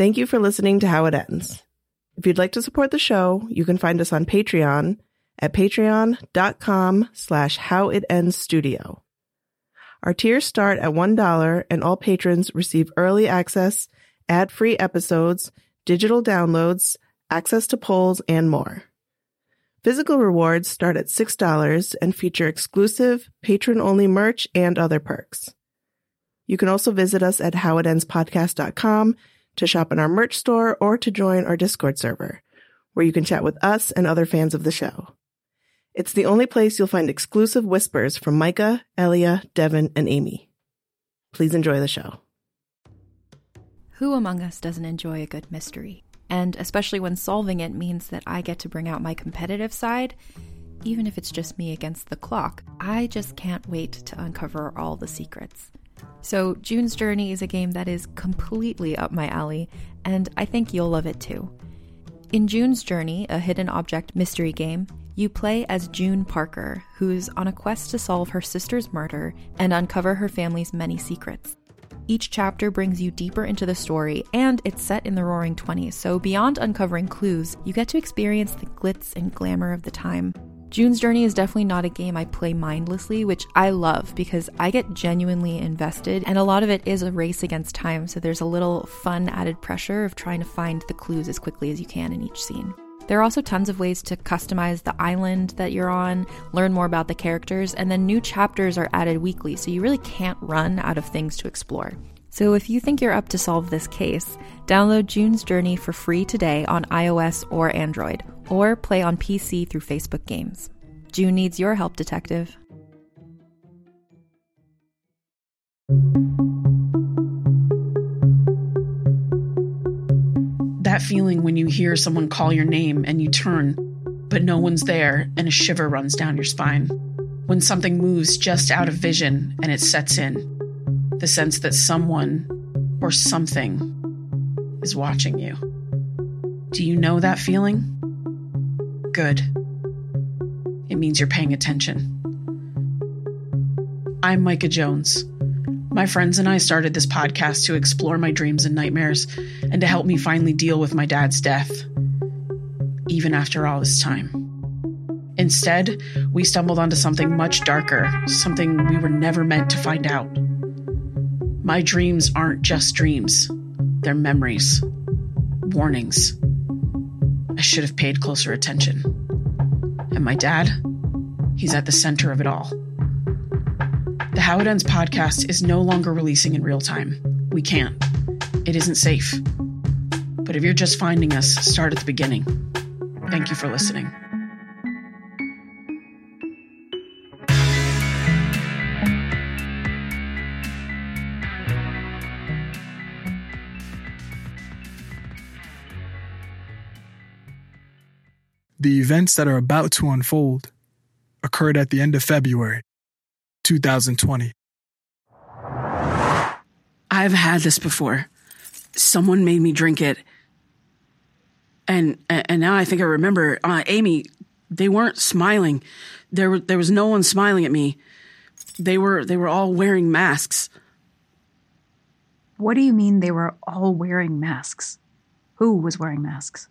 Thank you for listening to How It Ends. If you'd like to support the show, you can find us on Patreon at patreon.com slash howitendstudio. Our tiers start at $1 and all patrons receive early access, ad-free episodes, digital downloads, access to polls, and more. Physical rewards start at $6 and feature exclusive, patron-only merch and other perks. You can also visit us at howitendspodcast.com to shop in our merch store or to join our Discord server, where you can chat with us and other fans of the show. It's the only place you'll find exclusive whispers from Micah, Elia, Devon, and Aimee. Please enjoy the show. Who among us doesn't enjoy a good mystery? And especially when solving it means that I get to bring out my competitive side, even if it's just me against the clock. I just can't wait to uncover all the secrets. So, June's Journey is a game that is completely up my alley, and I think you'll love it too. In June's Journey, a hidden object mystery game, you play as June Parker, who's on a quest to solve her sister's murder and uncover her family's many secrets. Each chapter brings you deeper into the story, and it's set in the roaring 20s, so beyond uncovering clues, you get to experience the glitz and glamour of the time. June's Journey is definitely not a game I play mindlessly, which I love because I get genuinely invested, and a lot of it is a race against time, so there's a little fun added pressure of trying to find the clues as quickly as you can in each scene. There are also tons of ways to customize the island that you're on, learn more about the characters, and then new chapters are added weekly, so you really can't run out of things to explore. So if you think you're up to solve this case, download June's Journey for free today on iOS or Android, or play on PC through Facebook Games. June needs your help, detective. That feeling when you hear someone call your name and you turn, but no one's there and a shiver runs down your spine. When something moves just out of vision and it sets in. The sense that someone or something is watching you. Do you know that feeling? Good. It means you're paying attention. I'm Micah Jones. My friends and I started this podcast to explore my dreams and nightmares and to help me finally deal with my dad's death, even after all this time. Instead, we stumbled onto something much darker, something we were never meant to find out. My dreams aren't just dreams, they're memories, warnings. I should have paid closer attention. And my dad, he's at the center of it all. The How It Ends podcast is no longer releasing in real time. We can't. It isn't safe. But if you're just finding us, start at the beginning. Thank you for listening. The events that are about to unfold occurred at the end of February 2020. I've had this before. Someone made me drink it. And and now I think I remember, uh, Aimee, they weren't smiling. There there was no one smiling at me. They were they were all wearing masks. What do you mean they were all wearing masks? Who was wearing masks?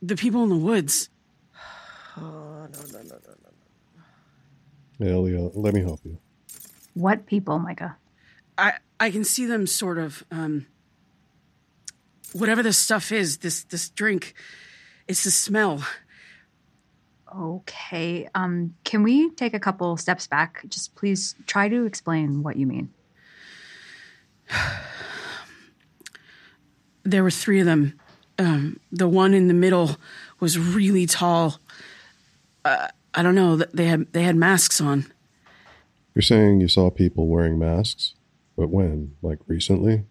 The people in the woods. Oh, no, no, no, no, no. Elia, let me help you. What people, Micah? I I can see them sort of um whatever this stuff is, this this drink, it's the smell. Okay. Um can we take a couple steps back? Just please try to explain what you mean. There were three of them. Um, the one in the middle was really tall. Uh, I don't know. They had they had masks on. You're saying you saw people wearing masks, but when? Like recently?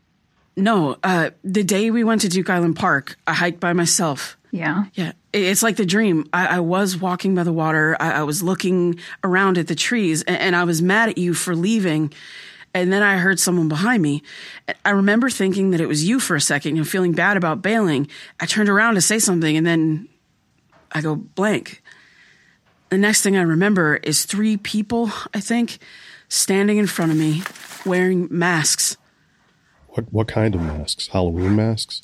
No, uh, the day we went to Duke Island Park, I hiked by myself. Yeah. Yeah, it's like the dream. I, I was walking by the water. I, I was looking around at the trees, and, and I was mad at you for leaving. And then I heard someone behind me. I remember thinking that it was you for a second and feeling bad about bailing. I turned around to say something, and then I go blank. The next thing I remember is three people, I think, standing in front of me wearing masks. What what kind of masks? Halloween masks?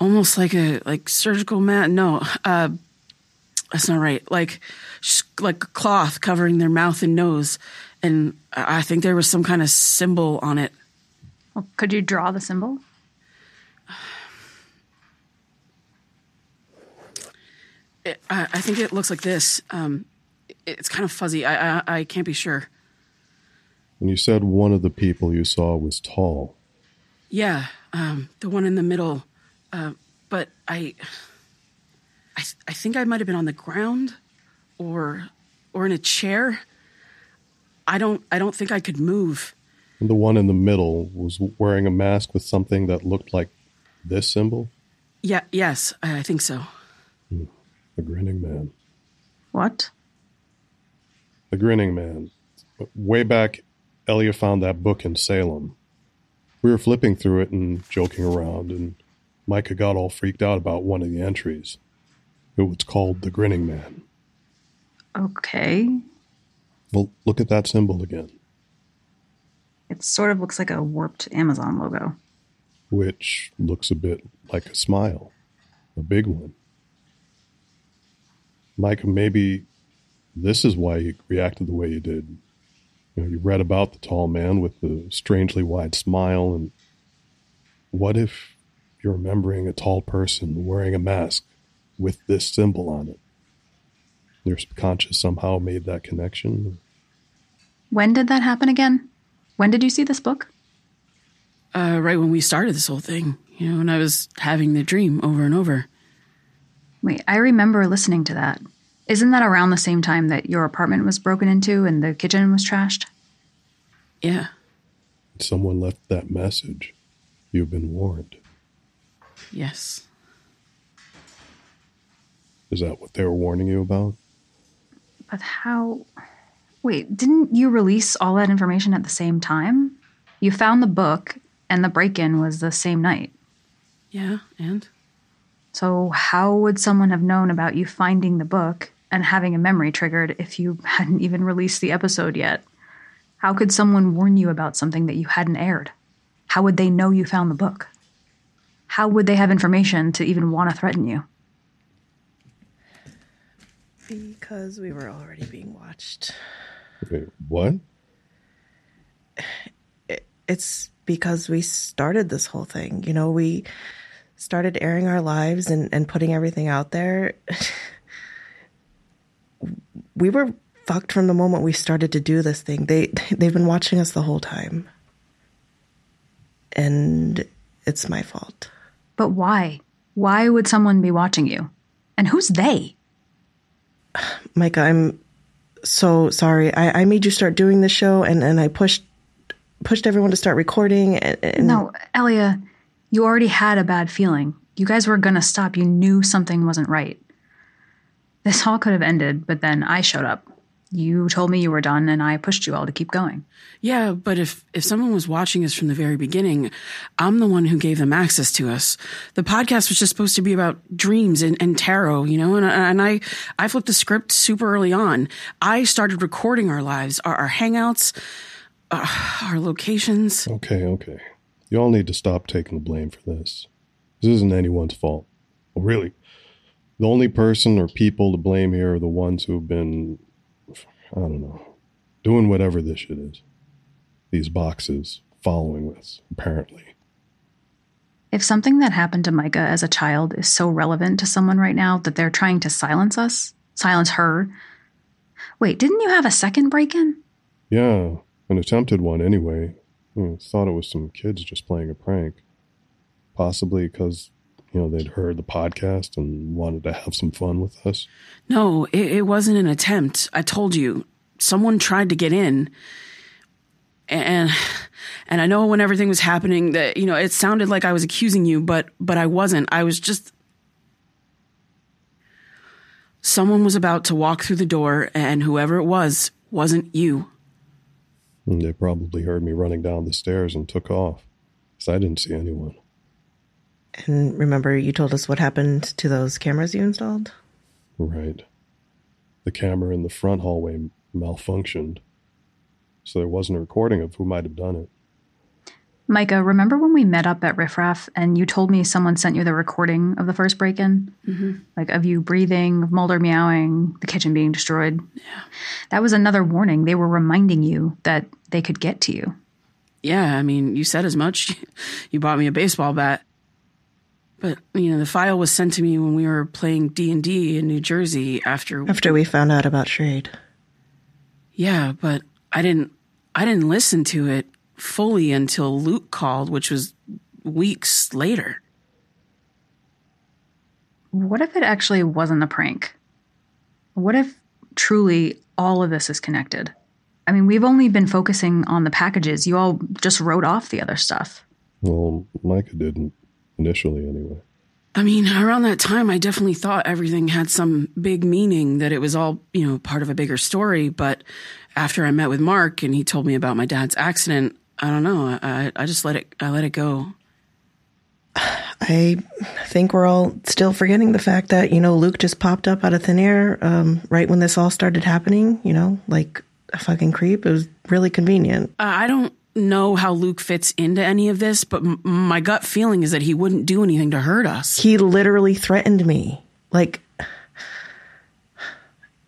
almost like a like surgical mat. No, uh, that's not right. Like like cloth covering their mouth and nose, and I think there was some kind of symbol on it. Well, could you draw the symbol? It, I, I, think it looks like this. Um, it's kind of fuzzy. I, I, I can't be sure. And you said one of the people you saw was tall. Yeah, um, the one in the middle. Uh, but I, I, I think I might have been on the ground, or, or in a chair. I don't, I don't think I could move. And the one in the middle was wearing a mask with something that looked like this symbol. Yeah. Yes, I think so. Hmm. The grinning man. What? The grinning man. Way back, Elia found that book in Salem. We were flipping through it and joking around, and Micah got all freaked out about one of the entries. It was called The Grinning Man. Okay. Well, look at that symbol again. It sort of looks like a warped Amazon logo. Which looks a bit like a smile, a big one. Micah, maybe this is why you reacted the way you did. You know, you read about the tall man with the strangely wide smile, and what if you're remembering a tall person wearing a mask with this symbol on it? Your subconscious somehow made that connection. When did that happen again? When did you see this book? Uh, right when we started this whole thing, you know, when I was having the dream over and over. Wait, I remember listening to that. Isn't that around the same time that your apartment was broken into and the kitchen was trashed? Yeah. Someone left that message. You've been warned. Yes. Is that what they were warning you about? But how. Wait, didn't you release all that information at the same time? You found the book, and the break in was the same night. Yeah, and? So, how would someone have known about you finding the book and having a memory triggered if you hadn't even released the episode yet? How could someone warn you about something that you hadn't aired? How would they know you found the book? How would they have information to even want to threaten you? Because we were already being watched. Wait, what? It's because we started this whole thing. You know, we started airing our lives and, and putting everything out there, we were fucked from the moment we started to do this thing. They they've been watching us the whole time. And it's my fault. But why? Why would someone be watching you? And who's they? Micah, I'm so sorry. I, I made you start doing the show and, and I pushed pushed everyone to start recording and, and No, Elia, you already had a bad feeling. You guys were going to stop. You knew something wasn't right. This all could have ended, but then I showed up. You told me you were done, and I pushed you all to keep going. Yeah, but if if someone was watching us from the very beginning, I'm the one who gave them access to us. The podcast was just supposed to be about dreams and, and tarot, you know, and, and I I flipped the script super early on. I started recording our lives, our, our hangouts, uh, our locations. Okay, okay. You all need to stop taking the blame for this. This isn't anyone's fault. Well, really, the only person or people to blame here are the ones who've been, I don't know, doing whatever this shit is. These boxes following this, apparently. If something that happened to Micah as a child is so relevant to someone right now that they're trying to silence us, silence her. Wait, didn't you have a second break in? Yeah, an attempted one anyway. I thought it was some kids just playing a prank. Possibly because, you know, they'd heard the podcast and wanted to have some fun with us. No, it, it wasn't an attempt. I told you. Someone tried to get in. And and I know when everything was happening that, you know, it sounded like I was accusing you, but but I wasn't. I was just Someone was about to walk through the door and whoever it was wasn't you. They probably heard me running down the stairs and took off. Because I didn't see anyone. And remember, you told us what happened to those cameras you installed? Right. The camera in the front hallway malfunctioned. So there wasn't a recording of who might have done it. Micah, remember when we met up at Riffraff and you told me someone sent you the recording of the first break in? Mm-hmm. Like of you breathing, of Mulder meowing, the kitchen being destroyed? Yeah. That was another warning. They were reminding you that they could get to you. Yeah, I mean, you said as much. You bought me a baseball bat. But, you know, the file was sent to me when we were playing D&D in New Jersey after After we found out about Shrade. Yeah, but I didn't I didn't listen to it fully until Luke called, which was weeks later. What if it actually wasn't a prank? What if truly all of this is connected? I mean, we've only been focusing on the packages. You all just wrote off the other stuff. Well, Micah didn't initially, anyway. I mean, around that time, I definitely thought everything had some big meaning, that it was all, you know, part of a bigger story. But after I met with Mark and he told me about my dad's accident, I don't know. I, I just let it, I let it go. I think we're all still forgetting the fact that, you know, Luke just popped up out of thin air um, right when this all started happening, you know, like a fucking creep. It was really convenient. Uh, I don't know how Luke fits into any of this, but m- my gut feeling is that he wouldn't do anything to hurt us. He literally threatened me. Like,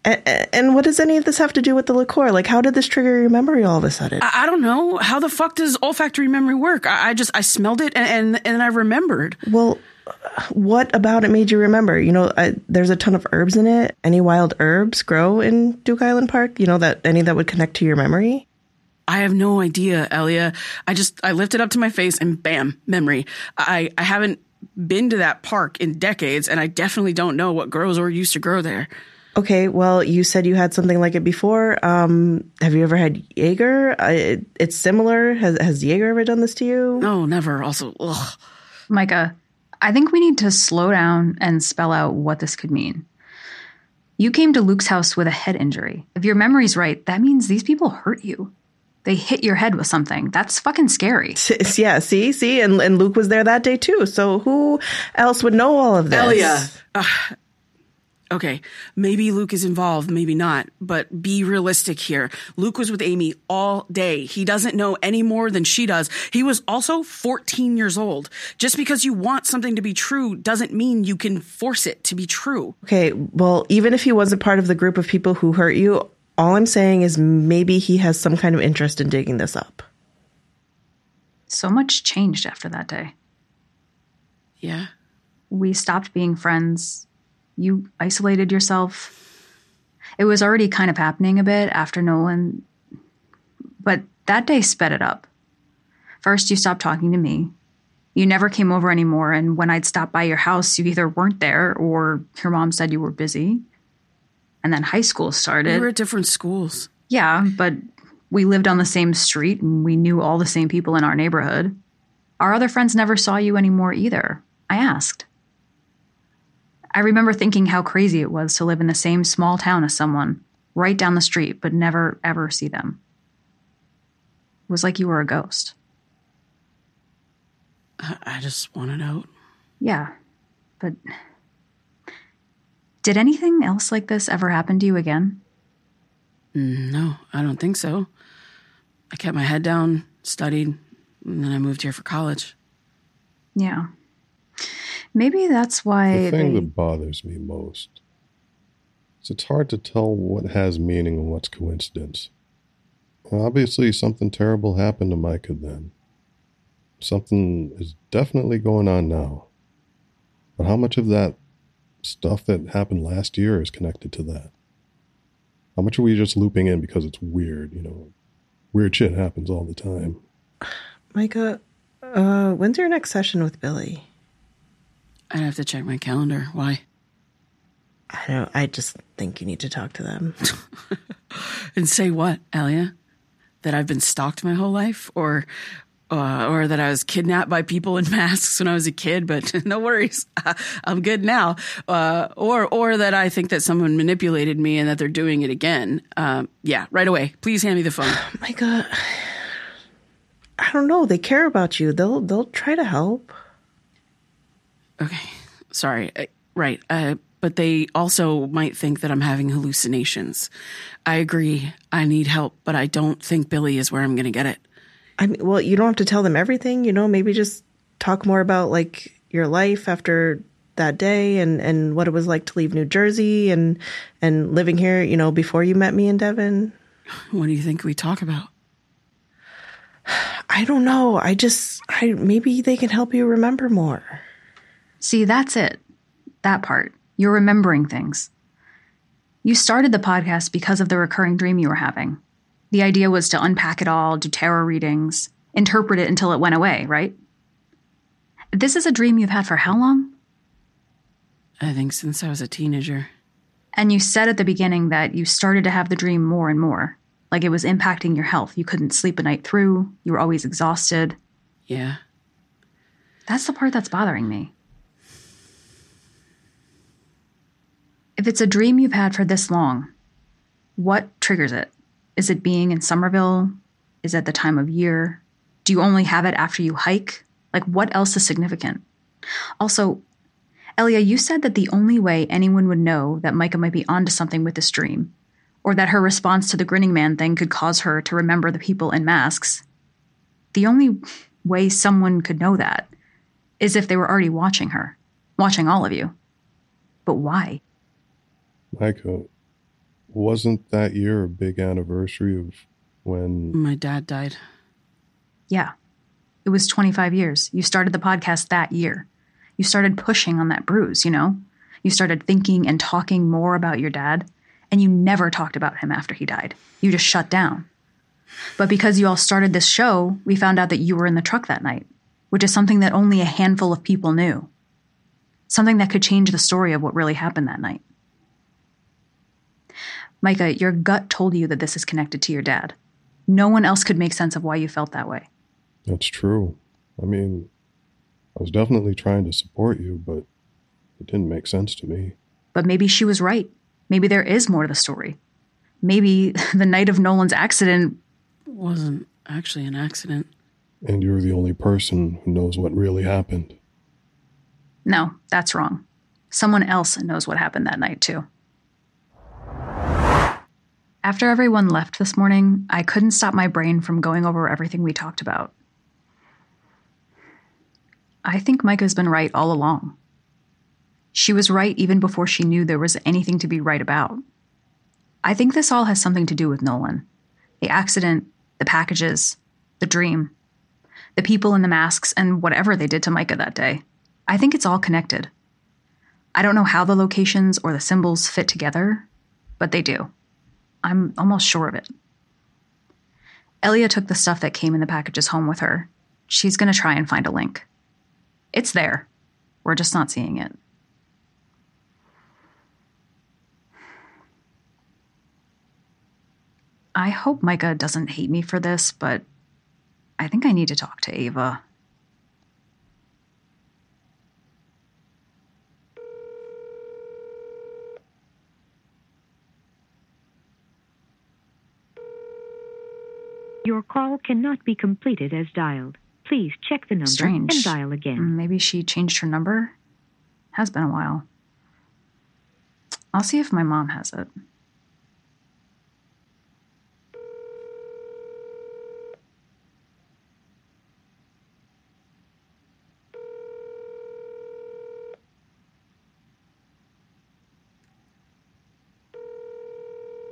and what does any of this have to do with the liqueur? Like, how did this trigger your memory all of a sudden? I, I don't know. How the fuck does olfactory memory work? I, I just, I smelled it and, and, and I remembered. Well, what about it made you remember? You know, I, there's a ton of herbs in it. Any wild herbs grow in Duke Island Park? You know that any that would connect to your memory? I have no idea, Elia. I just, I lifted it up to my face and bam, memory. I, I haven't been to that park in decades and I definitely don't know what grows or used to grow there. Okay, well, you said you had something like it before. Um, have you ever had Jaeger? Uh, it, it's similar. Has has Jaeger ever done this to you? No, never. Also, ugh. Micah, I think we need to slow down and spell out what this could mean. You came to Luke's house with a head injury. If your memory's right, that means these people hurt you. They hit your head with something. That's fucking scary. S- Yeah, see, see, and and Luke was there that day too. So who else would know all of this? Elia. Okay, maybe Luke is involved, maybe not, but be realistic here. Luke was with Aimee all day. He doesn't know any more than she does. He was also 14 years old. Just because you want something to be true doesn't mean you can force it to be true. Okay, well, even if he wasn't part of the group of people who hurt you, all I'm saying is maybe he has some kind of interest in digging this up. So much changed after that day. Yeah. We stopped being friends. You isolated yourself. It was already kind of happening a bit after Nolan, but that day sped it up. First, you stopped talking to me. You never came over anymore, and when I'd stop by your house, you either weren't there or your mom said you were busy. And then high school started. We were at different schools. Yeah, but we lived on the same street and we knew all the same people in our neighborhood. Our other friends never saw you anymore either. I asked. I remember thinking how crazy it was to live in the same small town as someone, right down the street, but never ever see them. It was like you were a ghost. I, just wanted out. Yeah, but. Did anything else like this ever happen to you again? No, I don't think so. I kept my head down, studied, and then I moved here for college. Yeah. Maybe that's why The thing they. that bothers me most is it's hard to tell what has meaning and what's coincidence. Obviously, something terrible happened to Micah then. Something is definitely going on now. But how much of that stuff that happened last year is connected to that? How much are we just looping in because it's weird? You know, weird shit happens all the time. Micah, uh, when's your next session with Billy? I'd have to check my calendar. Why? I don't. I just think you need to talk to them. And say what, Elia? That I've been stalked my whole life, or uh, or that I was kidnapped by people in masks when I was a kid? But no worries, I'm good now. Uh, or or that I think that someone manipulated me and that they're doing it again. Um, yeah, right away. Please hand me the phone. Oh my God, I don't know. They care about you. They'll they'll try to help. Okay, sorry. Uh, right. Uh, but they also might think that I'm having hallucinations. I agree. I need help, but I don't think Billy is where I'm going to get it. I mean, well, you don't have to tell them everything, you know, maybe just talk more about like your life after that day and, and what it was like to leave New Jersey and, and living here, you know, before you met me in Devon. What do you think we talk about? I don't know. I just, I, maybe they can help you remember more. See, that's it. That part. You're remembering things. You started the podcast because of the recurring dream you were having. The idea was to unpack it all, do tarot readings, interpret it until it went away, right? This is a dream you've had for how long? I think since I was a teenager. And you said at the beginning that you started to have the dream more and more, like it was impacting your health. You couldn't sleep a night through, you were always exhausted. Yeah. That's the part that's bothering me. If it's a dream you've had for this long, what triggers it? Is it being in Somerville? Is it the time of year? Do you only have it after you hike? Like, what else is significant? Also, Elia, you said that the only way anyone would know that Micah might be onto something with this dream, or that her response to the grinning man thing could cause her to remember the people in masks. The only way someone could know that is if they were already watching her, watching all of you. But why? Micah, wasn't that year a big anniversary of when My dad died. Yeah. It was 25 years. You started the podcast that year. You started pushing on that bruise, you know? You started thinking and talking more about your dad, and you never talked about him after he died. You just shut down. But because you all started this show, we found out that you were in the truck that night, which is something that only a handful of people knew. Something that could change the story of what really happened that night. Micah, your gut told you that this is connected to your dad. No one else could make sense of why you felt that way. That's true. I mean, I was definitely trying to support you, but it didn't make sense to me. But maybe she was right. Maybe there is more to the story. Maybe the night of Nolan's accident. Wasn't actually an accident. And you're the only person who knows what really happened. No, that's wrong. Someone else knows what happened that night, too. After everyone left this morning, I couldn't stop my brain from going over everything we talked about. I think Micah's been right all along. She was right even before she knew there was anything to be right about. I think this all has something to do with Nolan the accident, the packages, the dream, the people in the masks, and whatever they did to Micah that day. I think it's all connected. I don't know how the locations or the symbols fit together, but they do. I'm almost sure of it. Elia took the stuff that came in the packages home with her. She's going to try and find a link. It's there. We're just not seeing it. I hope Micah doesn't hate me for this, but I think I need to talk to Ava. Your call cannot be completed as dialed. Please check the number Strange. and dial again. Mm, Maybe she changed her number? Has been a while. I'll see if my mom has it.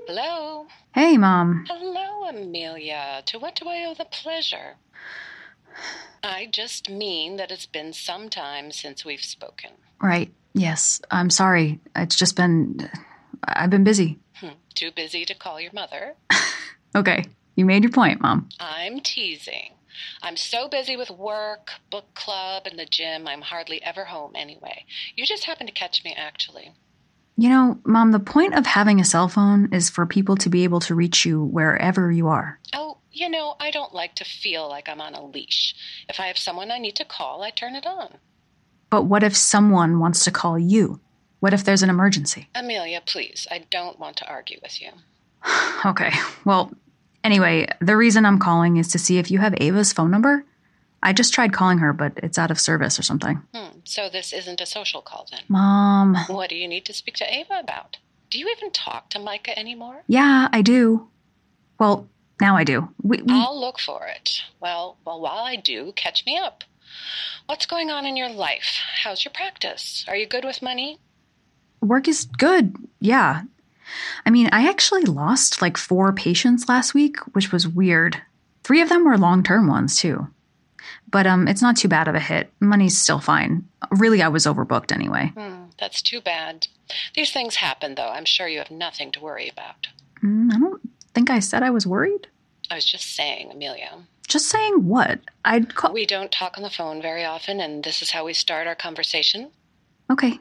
Hello. Hey, mom. Hello, Amelia. To what do I owe the pleasure? I just mean that it's been some time since we've spoken. Right. Yes. I'm sorry. It's just been. I've been busy. Hmm. Too busy to call your mother? Okay. You made your point, mom. I'm teasing. I'm so busy with work, book club, and the gym, I'm hardly ever home anyway. You just happened to catch me, actually. You know, mom, the point of having a cell phone is for people to be able to reach you wherever you are. Oh, you know, I don't like to feel like I'm on a leash. If I have someone I need to call, I turn it on. But what if someone wants to call you? What if there's an emergency? Amelia, please, I don't want to argue with you. Okay. Well, anyway, the reason I'm calling is to see if you have Ava's phone number. I just tried calling her, but it's out of service or something. Hmm. So this isn't a social call then? Mom. What do you need to speak to Ava about? Do you even talk to Micah anymore? Yeah, I do. Well, Now I do. We, we, I'll look for it. Well, well, while I do, catch me up. What's going on in your life? How's your practice? Are you good with money? work is good. Yeah. I mean, I actually lost like four patients last week, which was weird. Three of them were long term ones, too. But um, it's not too bad of a hit. Money's still fine. Really, I was overbooked anyway. Hmm, that's too bad. These things happen, though. I'm sure you have nothing to worry about. Mm, I don't think I said I was worried. I was just saying, Amelia. Just saying what? I'd call. We don't talk on the phone very often, and this is how we start our conversation. Okay.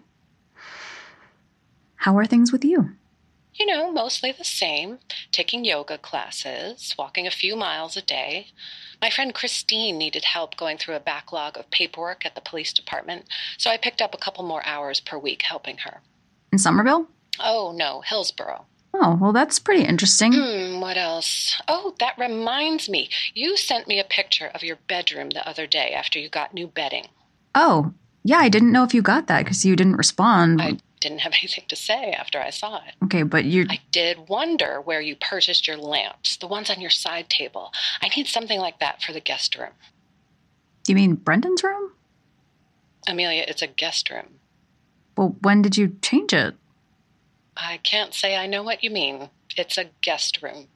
How are things with you? You know, mostly the same. Taking yoga classes, walking a few miles a day. My friend Christine needed help going through a backlog of paperwork at the police department, so I picked up a couple more hours per week helping her. In Somerville? Oh, no, Hillsboro. Oh, well, that's pretty interesting. Hmm, what else? Oh, that reminds me. You sent me a picture of your bedroom the other day after you got new bedding. Oh, yeah, I didn't know if you got that because you didn't respond. I didn't have anything to say after I saw it. Okay, but you. I did wonder where you purchased your lamps, the ones on your side table. I need something like that for the guest room. You mean Brendan's room? Amelia, it's a guest room. Well, when did you change it? I can't say I know what you mean. It's a guest room.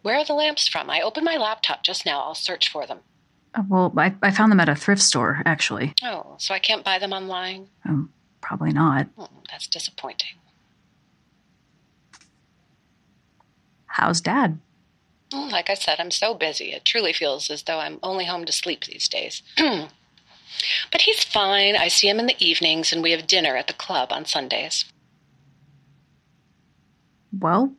Where are the lamps from? I opened my laptop just now. I'll search for them. Uh, well, I, I found them at a thrift store, actually. Oh, so I can't buy them online? Um, probably not. Oh, that's disappointing. How's Dad? Like I said, I'm so busy. It truly feels as though I'm only home to sleep these days. but he's fine. I see him in the evenings, and we have dinner at the club on Sundays. Well,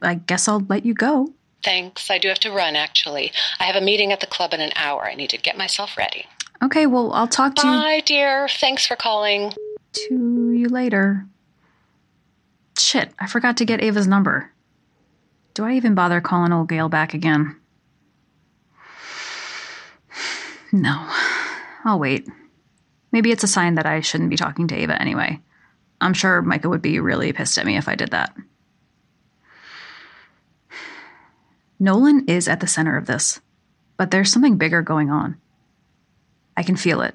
I guess I'll let you go. Thanks. I do have to run, actually. I have a meeting at the club in an hour. I need to get myself ready. Okay, well, I'll talk to you. Bye, dear. Thanks for calling. To you later. Shit, I forgot to get Ava's number. Do I even bother calling old Gail back again? No. I'll wait. Maybe it's a sign that I shouldn't be talking to Ava anyway. I'm sure Micah would be really pissed at me if I did that. Nolan is at the center of this, but there's something bigger going on. I can feel it.